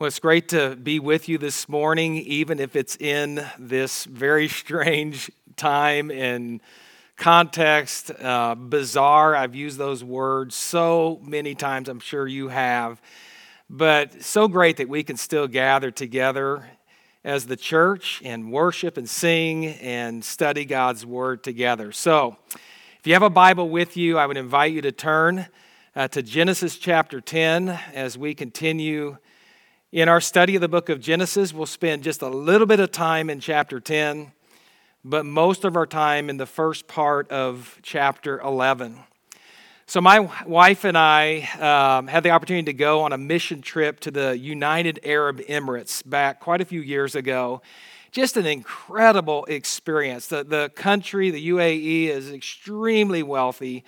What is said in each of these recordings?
Well, it's great to be with you this morning, even if it's in this very strange time and context, uh, bizarre. I've used those words so many times, I'm sure you have. But so great that we can still gather together as the church and worship and sing and study God's word together. So, if you have a Bible with you, I would invite you to turn uh, to Genesis chapter 10 as we continue in our study of the book of Genesis, we'll spend just a little bit of time in chapter 10, but most of our time in the first part of chapter 11. So, my wife and I um, had the opportunity to go on a mission trip to the United Arab Emirates back quite a few years ago. Just an incredible experience. The, the country, the UAE, is extremely wealthy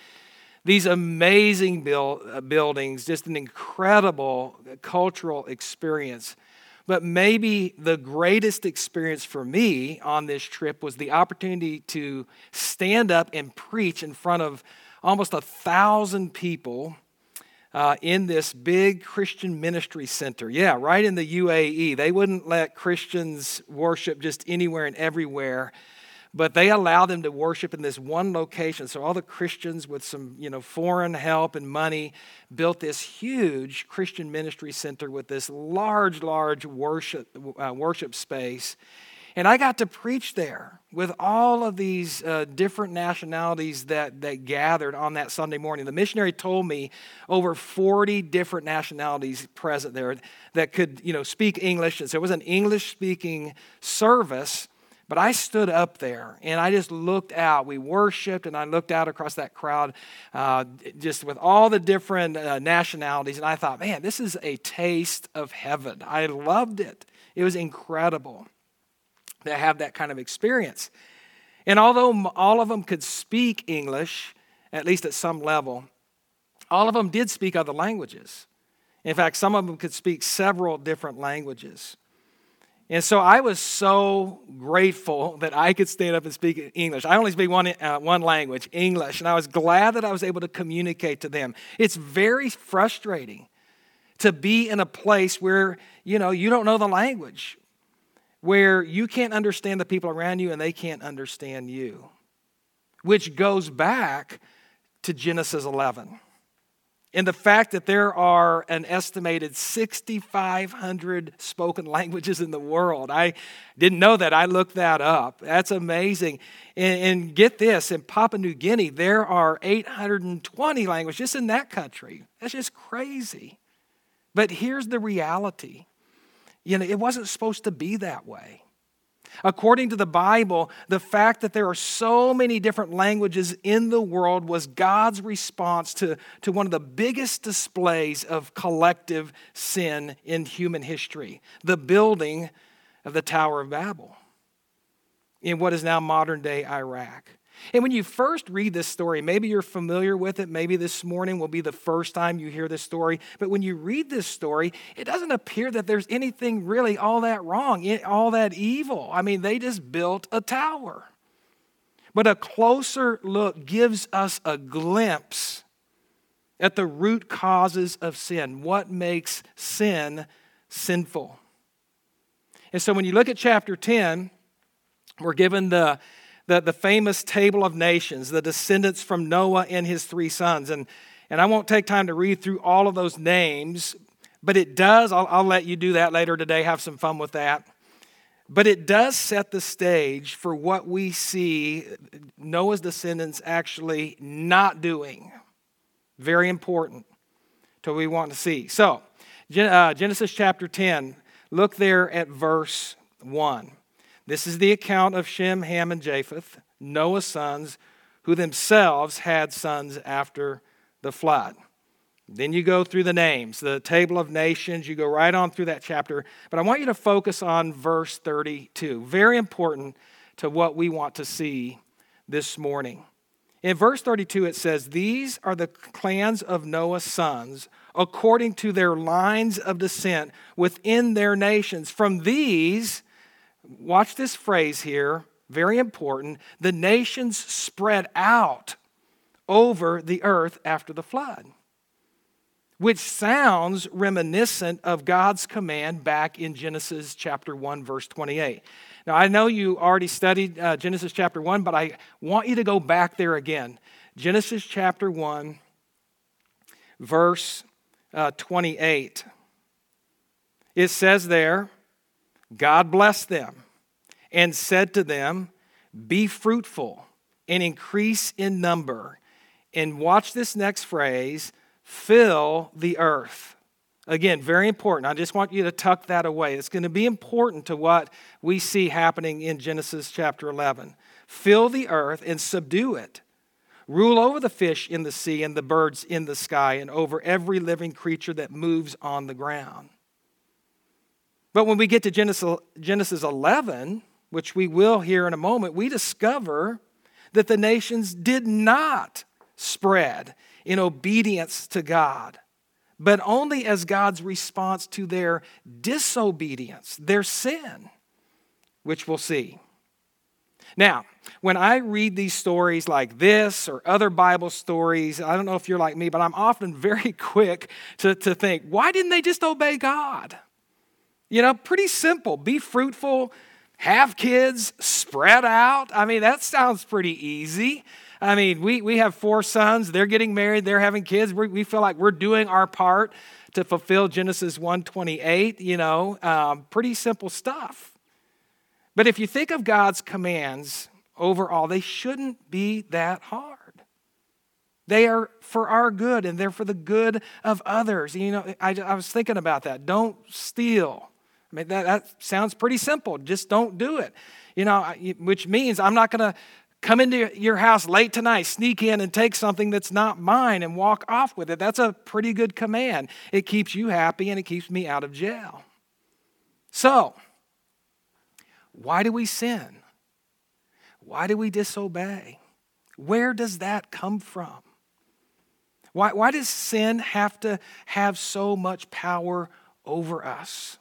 these amazing build, uh, buildings, just an incredible cultural experience. But maybe the greatest experience for me on this trip was the opportunity to stand up and preach in front of almost a thousand people uh, in this big Christian ministry center. Yeah, right in the UAE. They wouldn't let Christians worship just anywhere and everywhere but they allowed them to worship in this one location. So all the Christians with some, you know, foreign help and money built this huge Christian ministry center with this large, large worship uh, worship space. And I got to preach there with all of these uh, different nationalities that, that gathered on that Sunday morning. The missionary told me over 40 different nationalities present there that could, you know, speak English. And so it was an English speaking service but I stood up there and I just looked out. We worshiped and I looked out across that crowd uh, just with all the different uh, nationalities. And I thought, man, this is a taste of heaven. I loved it. It was incredible to have that kind of experience. And although all of them could speak English, at least at some level, all of them did speak other languages. In fact, some of them could speak several different languages. And so I was so grateful that I could stand up and speak English. I only speak one, uh, one language, English, and I was glad that I was able to communicate to them. It's very frustrating to be in a place where, you know, you don't know the language, where you can't understand the people around you and they can't understand you, which goes back to Genesis 11 in the fact that there are an estimated 6,500 spoken languages in the world. I didn't know that. I looked that up. That's amazing. And, and, get this in Papua New Guinea, there are 820 languages just in that country. That's just crazy. But here's the reality you know, it wasn't supposed to be that way. According to the Bible, the fact that there are so many different languages in the world was God's response to, to one of the biggest displays of collective sin in human history the building of the Tower of Babel in what is now modern day Iraq. And when you first read this story, maybe you're familiar with it, maybe this morning will be the first time you hear this story, but when you read this story, it doesn't appear that there's anything really all that wrong, eh, all that evil. I mean, they just built a tower. But a closer look gives us a glimpse at the root causes of sin, what makes sin sinful. And so when you look at chapter 10, we're given the the, the famous table of nations, the descendants from Noah and his three sons. And, and I won't take time to read through all of those names, but it does, I'll, I'll let you do that later today, have some fun with that. But it does set the stage for what we see Noah's descendants actually not doing. Very important to what we want to see. So, uh, Genesis chapter 10, look there at verse 1. This is the account of Shem, Ham, and Japheth, Noah's sons, who themselves had sons after the flood. Then you go through the names, the table of nations, you go right on through that chapter. But I want you to focus on verse 32. Very important to what we want to see this morning. In verse 32, it says, These are the clans of Noah's sons, according to their lines of descent within their nations. From these, watch this phrase here, very important. The nations spread out over the earth after the flood. which sounds reminiscent of God's command back in Genesis chapter 1, verse 28. Now, I know you already studied uh, Genesis chapter 1, but I want you to go back there again. Genesis chapter 1, verse uh, 28. It says there, God blessed them and said to them, Be fruitful and increase in number. And watch this next phrase fill the earth. Again, very important. I just want you to tuck that away. It's going to be important to what we see happening in Genesis chapter 11. Fill the earth and subdue it. Rule over the fish in the sea and the birds in the sky and over every living creature that moves on the ground. But when we get to Genesis 11, which we will hear in a moment, we discover that the nations did not spread in obedience to God, but only as God's response to their disobedience, their sin, which we'll see. Now, when I read these stories like this or other Bible stories, I don't know if you're like me, but I'm often very quick to, to think, why didn't they just obey God? You know, pretty simple. Be fruitful, have kids, spread out. I mean, that sounds pretty easy. I mean, we, we have four sons. They're getting married. They're having kids. we we feel like we're doing our part to fulfill Genesis 128. You know, um, pretty simple stuff. But if you think of God's commands overall, they shouldn't be that hard. They are for our good and they're for the good of others. You know, I, I was thinking about that. Don't steal. I mean, that, that sounds pretty simple. Just don't do it. You know, which means I'm not going to come into your house late tonight, sneak in and take something that's not mine and walk off with it. That's a pretty good command. It keeps you happy and it keeps me out of jail. So, why do we sin? Why do we disobey? Where does that come from? Why, why does sin have to have so much power over us?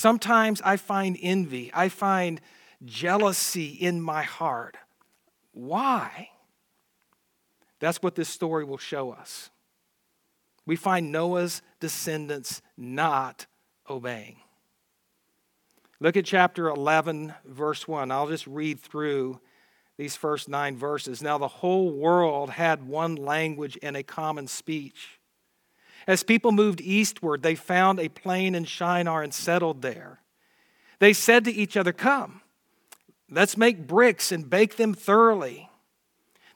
Sometimes I find envy, I find jealousy in my heart. Why? That's what this story will show us. We find Noah's descendants not obeying. Look at chapter 11, verse 1. I'll just read through these first nine verses. Now, the whole world had one language and a common speech. As people moved eastward, they found a plain in Shinar and settled there. They said to each other, Come, let's make bricks and bake them thoroughly.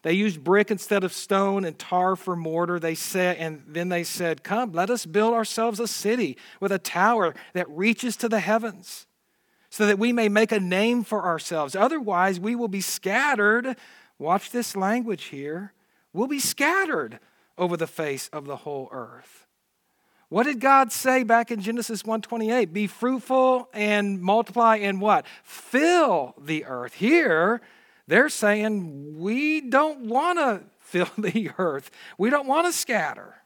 They used brick instead of stone and tar for mortar. They said, and then they said, Come, let us build ourselves a city with a tower that reaches to the heavens so that we may make a name for ourselves. Otherwise, we will be scattered. Watch this language here. We'll be scattered over the face of the whole earth. What did God say back in Genesis 1:28? Be fruitful and multiply and what? Fill the earth. Here, they're saying we don't want to fill the earth. We don't want to scatter.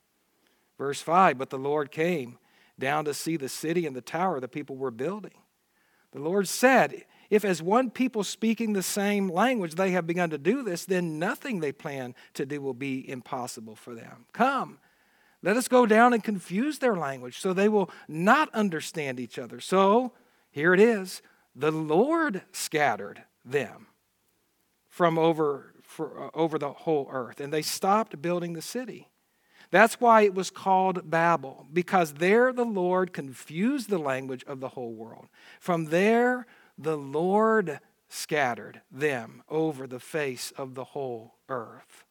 Verse 5, but the Lord came down to see the city and the tower the people were building. The Lord said, if as one people speaking the same language they have begun to do this, then nothing they plan to do will be impossible for them. Come, let us go down and confuse their language so they will not understand each other. So here it is the Lord scattered them from over, for, uh, over the whole earth, and they stopped building the city. That's why it was called Babel, because there the Lord confused the language of the whole world. From there, the Lord scattered them over the face of the whole earth.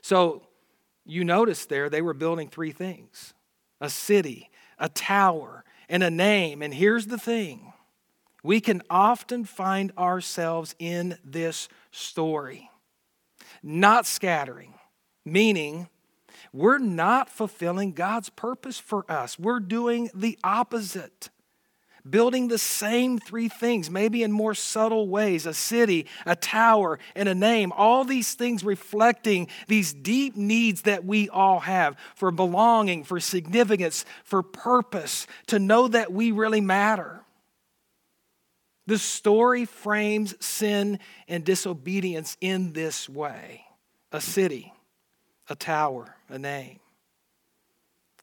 So you notice there, they were building three things a city, a tower, and a name. And here's the thing we can often find ourselves in this story, not scattering meaning we're not fulfilling God's purpose for us. We're doing the opposite. Building the same three things, maybe in more subtle ways a city, a tower, and a name. All these things reflecting these deep needs that we all have for belonging, for significance, for purpose, to know that we really matter. The story frames sin and disobedience in this way a city a tower, a name.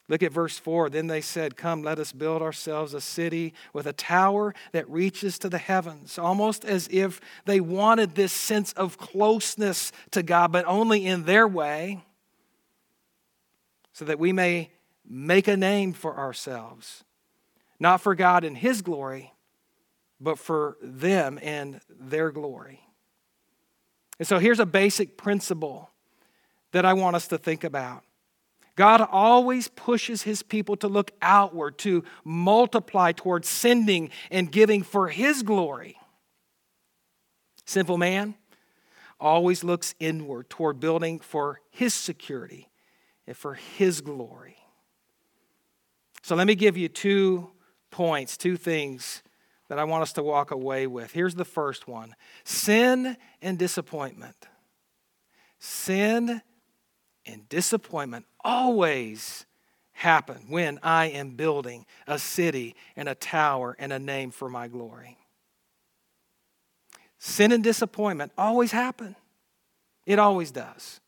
Look at verse 4. Then they said, Come, let us build ourselves a city with a tower that reaches to the heavens, almost as if they wanted this sense of closeness to God, but only in their way, so that we may make a name for ourselves, not for God and His glory, but for them and their glory. And so here's a basic principle that I want us to think about. God always pushes his people to look outward, to multiply towards sending and giving for his glory. Sinful man always looks inward toward building for his security and for his glory. So let me give you two points, two things that I want us to walk away with. Here's the first one sin and disappointment. Sin and disappointment always happen when I am building a city and a tower and a name for my glory. Sin and disappointment always happen. It always does.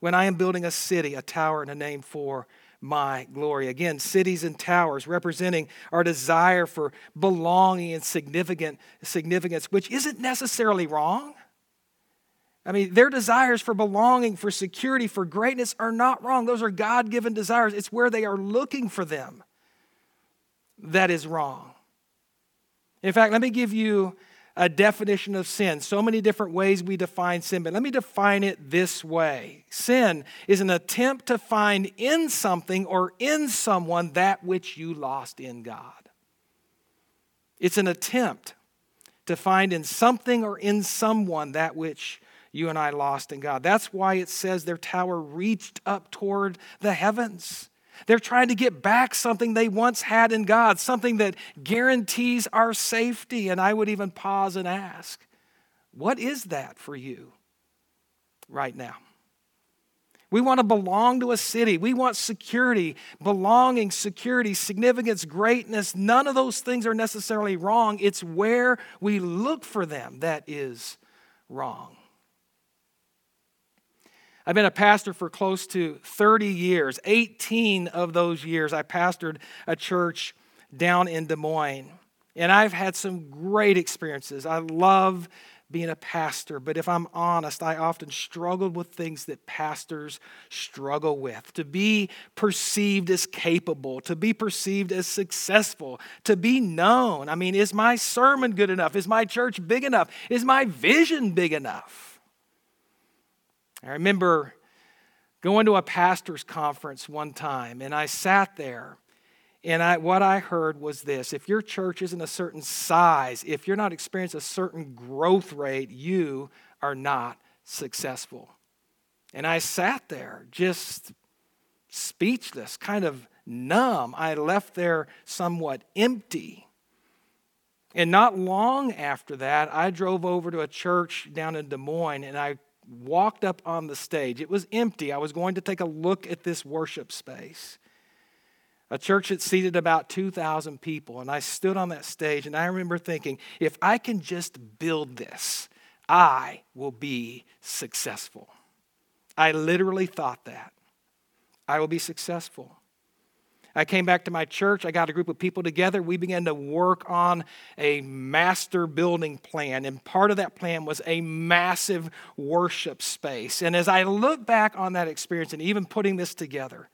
When I am building a city, a tower, and a name for my glory. Again, cities and towers representing our desire for belonging and significant significance, which isn't necessarily wrong. I mean, their desires for belonging, for security, for greatness are not wrong. Those are God given desires. It's where they are looking for them that is wrong. In fact, let me give you a definition of sin. So many different ways we define sin, but let me define it this way Sin is an attempt to find in something or in someone that which you lost in God. It's an attempt to find in something or in someone that which you and I lost in God. That's why it says their tower reached up toward the heavens. They're trying to get back something they once had in God, something that guarantees our safety. And I would even pause and ask, what is that for you right now? We want to belong to a city. We want security, belonging, security, significance, greatness. None of those things are necessarily wrong. It's where we look for them that is wrong. I've been a pastor for close to 30 years. 18 of those years, I pastored a church down in Des Moines. And I've had some great experiences. I love being a pastor, but if I'm honest, I often struggled with things that pastors struggle with to be perceived as capable, to be perceived as successful, to be known. I mean, is my sermon good enough? Is my church big enough? Is my vision big enough? I remember going to a pastor's conference one time, and I sat there. And I, what I heard was this if your church isn't a certain size, if you're not experiencing a certain growth rate, you are not successful. And I sat there just speechless, kind of numb. I left there somewhat empty. And not long after that, I drove over to a church down in Des Moines and I walked up on the stage. It was empty. I was going to take a look at this worship space. A church that seated about 2,000 people. And I stood on that stage and I remember thinking, if I can just build this, I will be successful. I literally thought that. I will be successful. I came back to my church. I got a group of people together. We began to work on a master building plan. And part of that plan was a massive worship space. And as I look back on that experience and even putting this together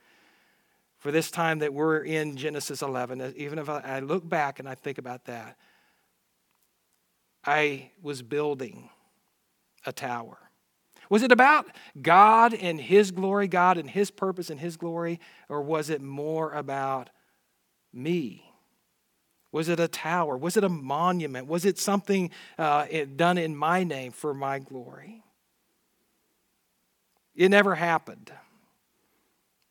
for this time that we're in Genesis 11, uh, even if I look back and I think about that, I was building a tower. Was it about God and His glory, God and His purpose and His glory, or was it more about me? Was it a tower? Was it a monument? Was it something uh, done in my name for my glory? It never happened.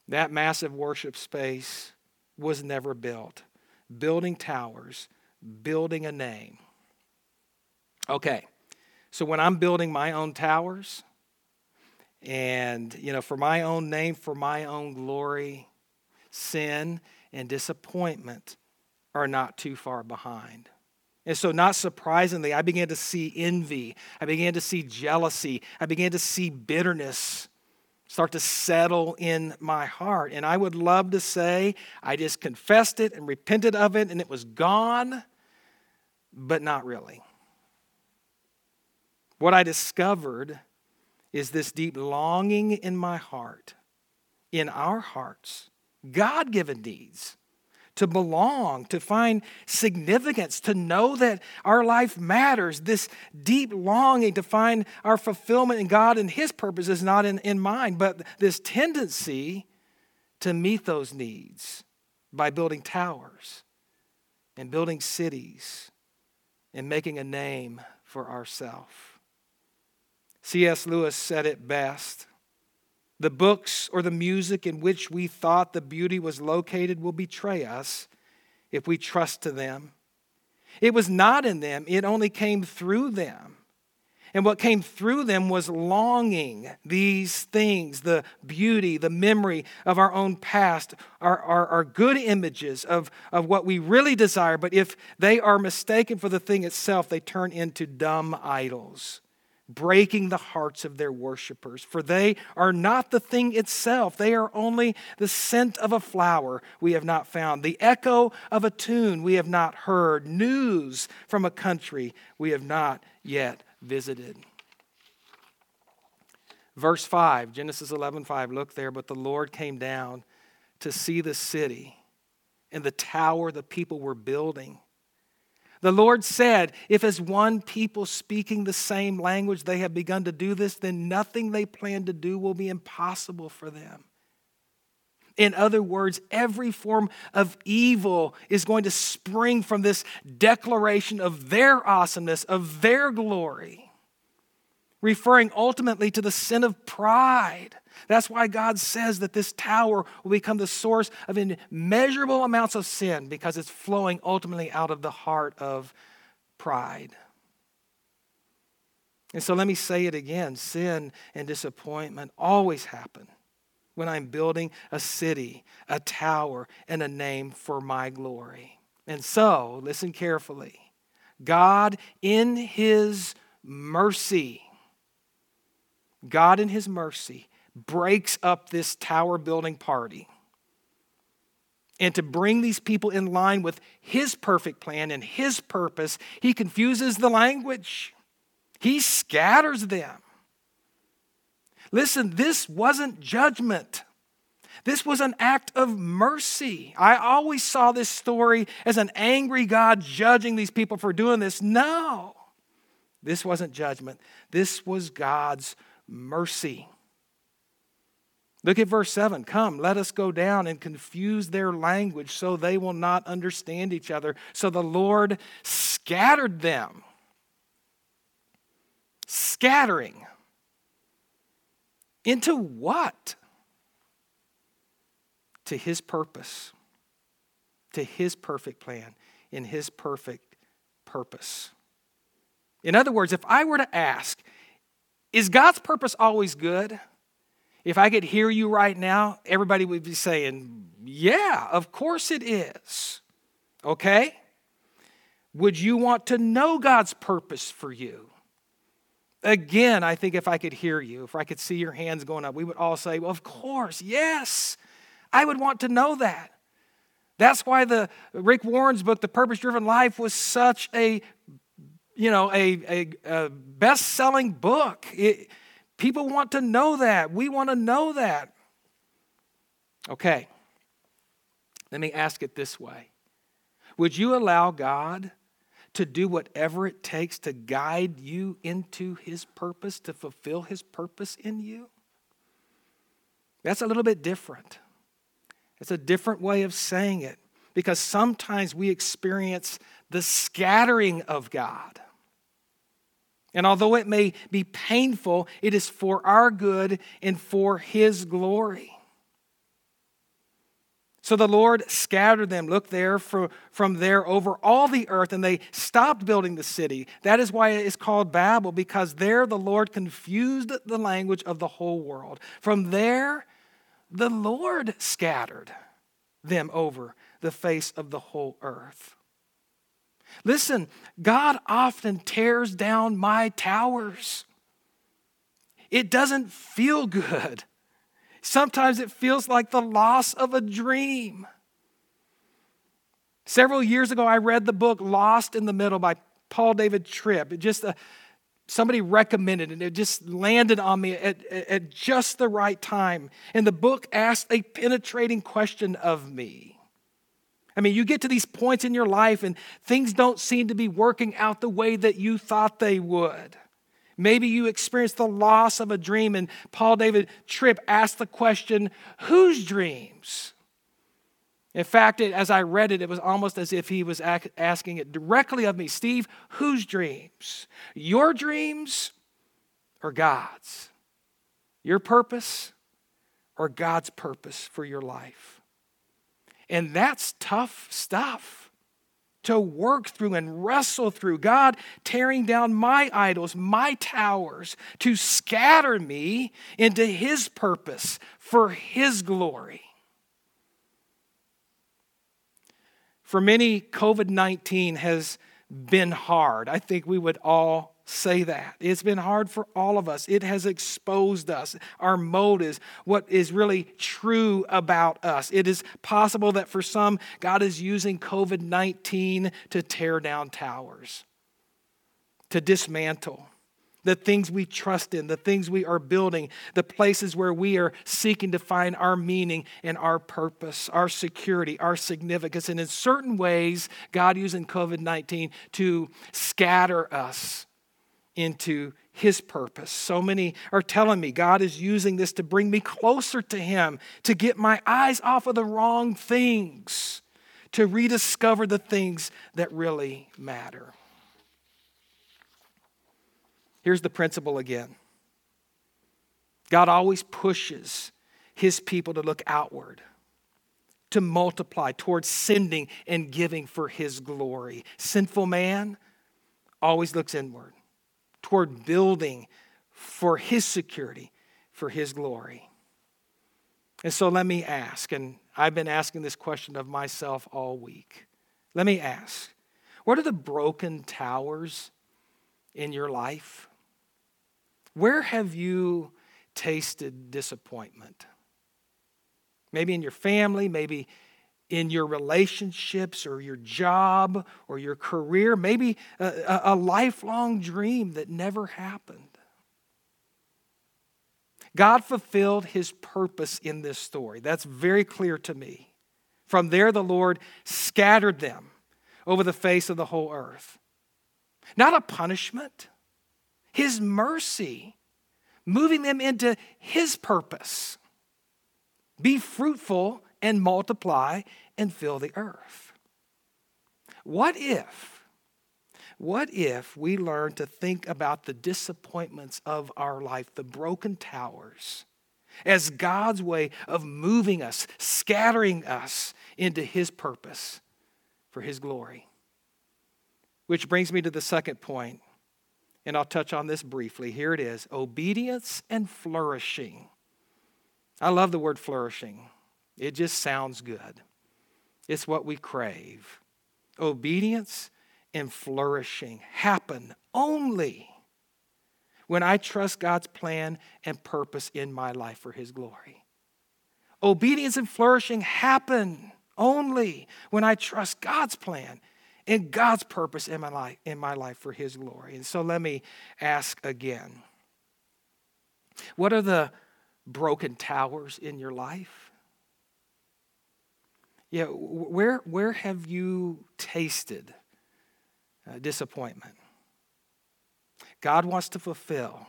That massive worship space was never built. Building towers, building a name. Okay, so when I'm building my own towers, and, you know, for my own name, for my own glory, sin and disappointment are not too far behind. And so, not surprisingly, I began to see envy. I began to see jealousy. I began to see bitterness start to settle in my heart. And I would love to say I just confessed it and repented of it and it was gone, but not really. What I discovered is this deep longing in my heart, in our hearts, God given needs to belong, to find significance, to know that our life matters. This deep longing to find our fulfillment in God and His purpose is not in, in mind, but this tendency to meet those needs by building towers and building cities and making a name for ourselves. C.S. Lewis said it best the books or the music in which we thought the beauty was located will betray us if we trust to them. It was not in them, it only came through them. And what came through them was longing these things the beauty, the memory of our own past, are, are, are good images of, of what we really desire. But if they are mistaken for the thing itself, they turn into dumb idols breaking the hearts of their worshippers. For they are not the thing itself, they are only the scent of a flower we have not found, the echo of a tune we have not heard, news from a country we have not yet visited. Verse 5, Genesis 11 5, look there, but the Lord came down to see the city and the tower the people were building. The Lord said, If as one people speaking the same language they have begun to do this, then nothing they plan to do will be impossible for them. In other words, every form of evil is going to spring from this declaration of their awesomeness, of their glory, referring ultimately to the sin of pride that's why God says that this tower will become the source of immeasurable amounts of sin because it's flowing ultimately out of the heart of pride. And so let me say it again sin and disappointment always happen when I'm building a city, a tower, and a name for my glory. And so, listen carefully. God, in His mercy, God, in His mercy, breaks up this tower building party. And to bring these people in line with his perfect plan and his purpose, he confuses the language. He scatters them. Listen, this wasn't judgment. This was an act of mercy. I always saw this story as an angry God judging these people for doing this. No, this wasn't judgment. This was God's mercy. Look at verse 7. Come, let us go down and confuse their language so they will not understand each other. So the Lord scattered them. Scattering. Into what? To his purpose, to his perfect plan, in his perfect purpose. In other words, if I were to ask, is God's purpose always good? If I could hear you right now, everybody would be saying, Yeah, of course it is. Okay? Would you want to know God's purpose for you? Again, I think if I could hear you, if I could see your hands going up, we would all say, Well, of course, yes. I would want to know that. That's why the Rick Warren's book, The Purpose Driven Life, was such a you know a, a, a best-selling book. It, People want to know that. We want to know that. Okay, let me ask it this way Would you allow God to do whatever it takes to guide you into His purpose, to fulfill His purpose in you? That's a little bit different. It's a different way of saying it because sometimes we experience the scattering of God. And although it may be painful, it is for our good and for His glory. So the Lord scattered them, look there, for, from there over all the earth, and they stopped building the city. That is why it is called Babel, because there the Lord confused the language of the whole world. From there, the Lord scattered them over the face of the whole earth. Listen, God often tears down my towers. It doesn't feel good. Sometimes it feels like the loss of a dream. Several years ago, I read the book Lost in the Middle by Paul David Tripp. It just uh, somebody recommended it, and it just landed on me at, at just the right time. And the book asked a penetrating question of me. I mean, you get to these points in your life and things don't seem to be working out the way that you thought they would. Maybe you experienced the loss of a dream, and Paul David Tripp asked the question, Whose dreams? In fact, it, as I read it, it was almost as if he was asking it directly of me Steve, whose dreams? Your dreams or God's? Your purpose or God's purpose for your life? And that's tough stuff to work through and wrestle through. God tearing down my idols, my towers, to scatter me into His purpose for His glory. For many, COVID 19 has been hard. I think we would all say that. It's been hard for all of us. It has exposed us, our motives, what is really true about us. It is possible that for some, God is using COVID 19 to tear down towers, to dismantle the things we trust in, the things we are building, the places where we are seeking to find our meaning and our purpose, our security, our significance. And in certain ways, God using COVID 19 to scatter us into his purpose. So many are telling me God is using this to bring me closer to him, to get my eyes off of the wrong things, to rediscover the things that really matter. Here's the principle again God always pushes his people to look outward, to multiply towards sending and giving for his glory. Sinful man always looks inward, toward building for his security, for his glory. And so let me ask, and I've been asking this question of myself all week. Let me ask, what are the broken towers in your life? Where have you tasted disappointment? Maybe in your family, maybe in your relationships or your job or your career, maybe a, a, lifelong dream that never happened. God fulfilled his purpose in this story. That's very clear to me. From there, the Lord scattered them over the face of the whole earth. Not a punishment, his mercy, moving them into His purpose. Be fruitful and multiply and fill the earth. What if, what if we learn to think about the disappointments of our life, the broken towers, as God's way of moving us, scattering us into His purpose for His glory? Which brings me to the second point and I'll touch on this briefly. Here it is obedience and flourishing. I love the word flourishing, it just sounds good. It's what we crave. Obedience and flourishing happen only when I trust God's plan and purpose in my life for His glory. Obedience and flourishing happen only when I trust God's plan and God's purpose in my life, in my life for His glory. And so let me ask again what are the broken towers in your life? Yeah, where, where have you tasted uh, disappointment? God wants to fulfill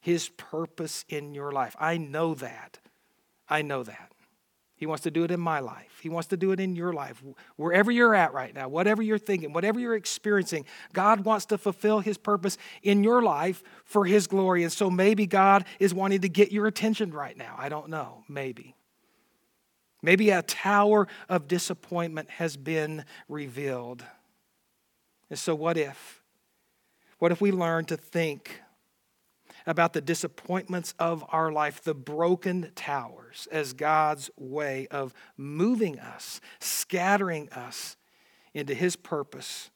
His purpose in your life. I know that. I know that. He wants to do it in my life. He wants to do it in your life. Wherever you're at right now, whatever you're thinking, whatever you're experiencing, God wants to fulfill His purpose in your life for His glory. And so maybe God is wanting to get your attention right now. I don't know. Maybe. Maybe a tower of disappointment has been revealed. And so, what if? What if we learn to think about the disappointments of our life, the broken towers, as God's way of moving us, scattering us into His purpose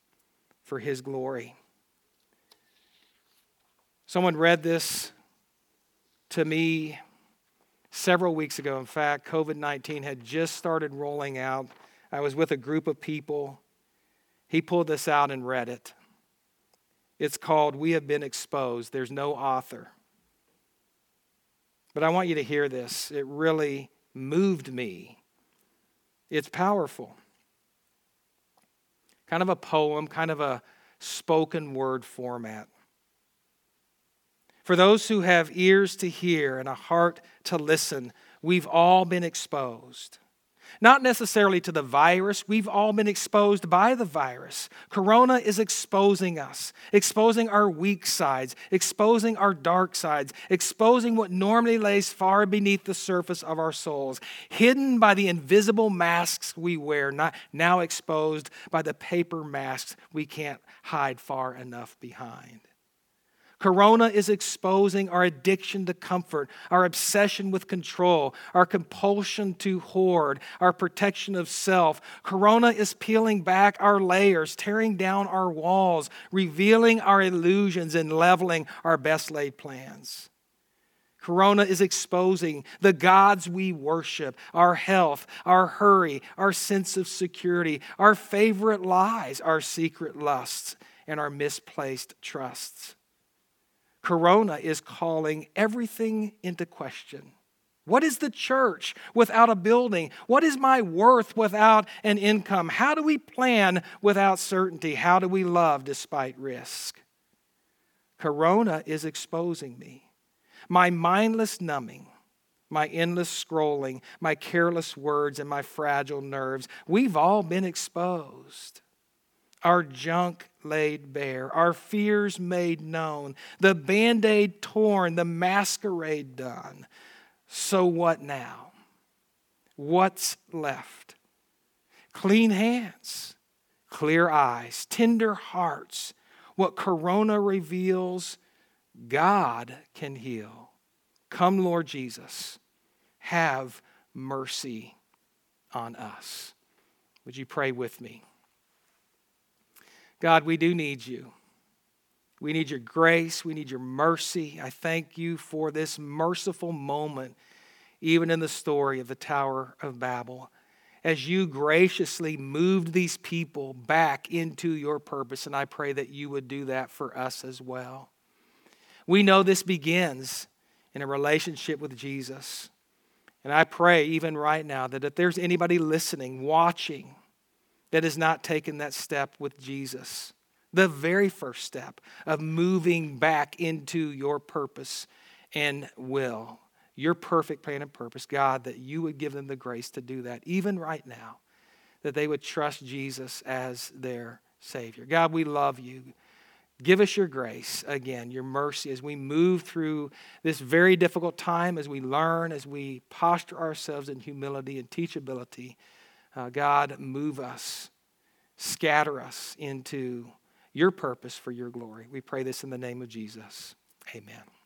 for His glory. Someone read this to me several weeks ago. In fact, COVID 19 had just started rolling out. I was with a group of people. He pulled this out and read it. It's called We Have Been Exposed. There's no author. But I want you to hear this. It really moved me. It's powerful. Kind of a poem, kind of a spoken word format. For those who have ears to hear and a heart to listen, we've all been exposed. Not necessarily to the virus, we've all been exposed by the virus. Corona is exposing us, exposing our weak sides, exposing our dark sides, exposing what normally lays far beneath the surface of our souls, hidden by the invisible masks we wear, not now exposed by the paper masks we can't hide far enough behind. Corona is exposing our addiction to comfort, our obsession with control, our compulsion to hoard, our protection of self. Corona is peeling back our layers, tearing down our walls, revealing our illusions, and leveling our best laid plans. Corona is exposing the gods we worship, our health, our hurry, our sense of security, our favorite lies, our secret lusts, and our misplaced trusts. Corona is calling everything into question. What is the church without a building? What is my worth without an income? How do we plan without certainty? How do we love despite risk? Corona is exposing me. My mindless numbing, my endless scrolling, my careless words, and my fragile nerves, we've all been exposed our junk laid bare, our fears made known, the band aid torn, the masquerade done. So what now? What's left? Clean hands, clear eyes, tender hearts. What Corona reveals, God can heal. Come, Lord Jesus, have mercy on us. Would you pray with me? God, we do need you. We need your grace. We need your mercy. I thank you for this merciful moment, even in the story of the Tower of Babel, as you graciously moved these people back into your purpose. And I pray that you would do that for us as well. We know this begins in a relationship with Jesus. And I pray, even right now, that if there's anybody listening, watching, that has not taken that step with Jesus. The very first step of moving back into your purpose and will, your perfect plan and purpose, God, that you would give them the grace to do that, even right now, that they would trust Jesus as their Savior. God, we love you. Give us your grace again, your mercy as we move through this very difficult time, as we learn, as we posture ourselves in humility and teachability. Uh, God, move us, scatter us into your purpose for your glory. We pray this in the name of Jesus. Amen.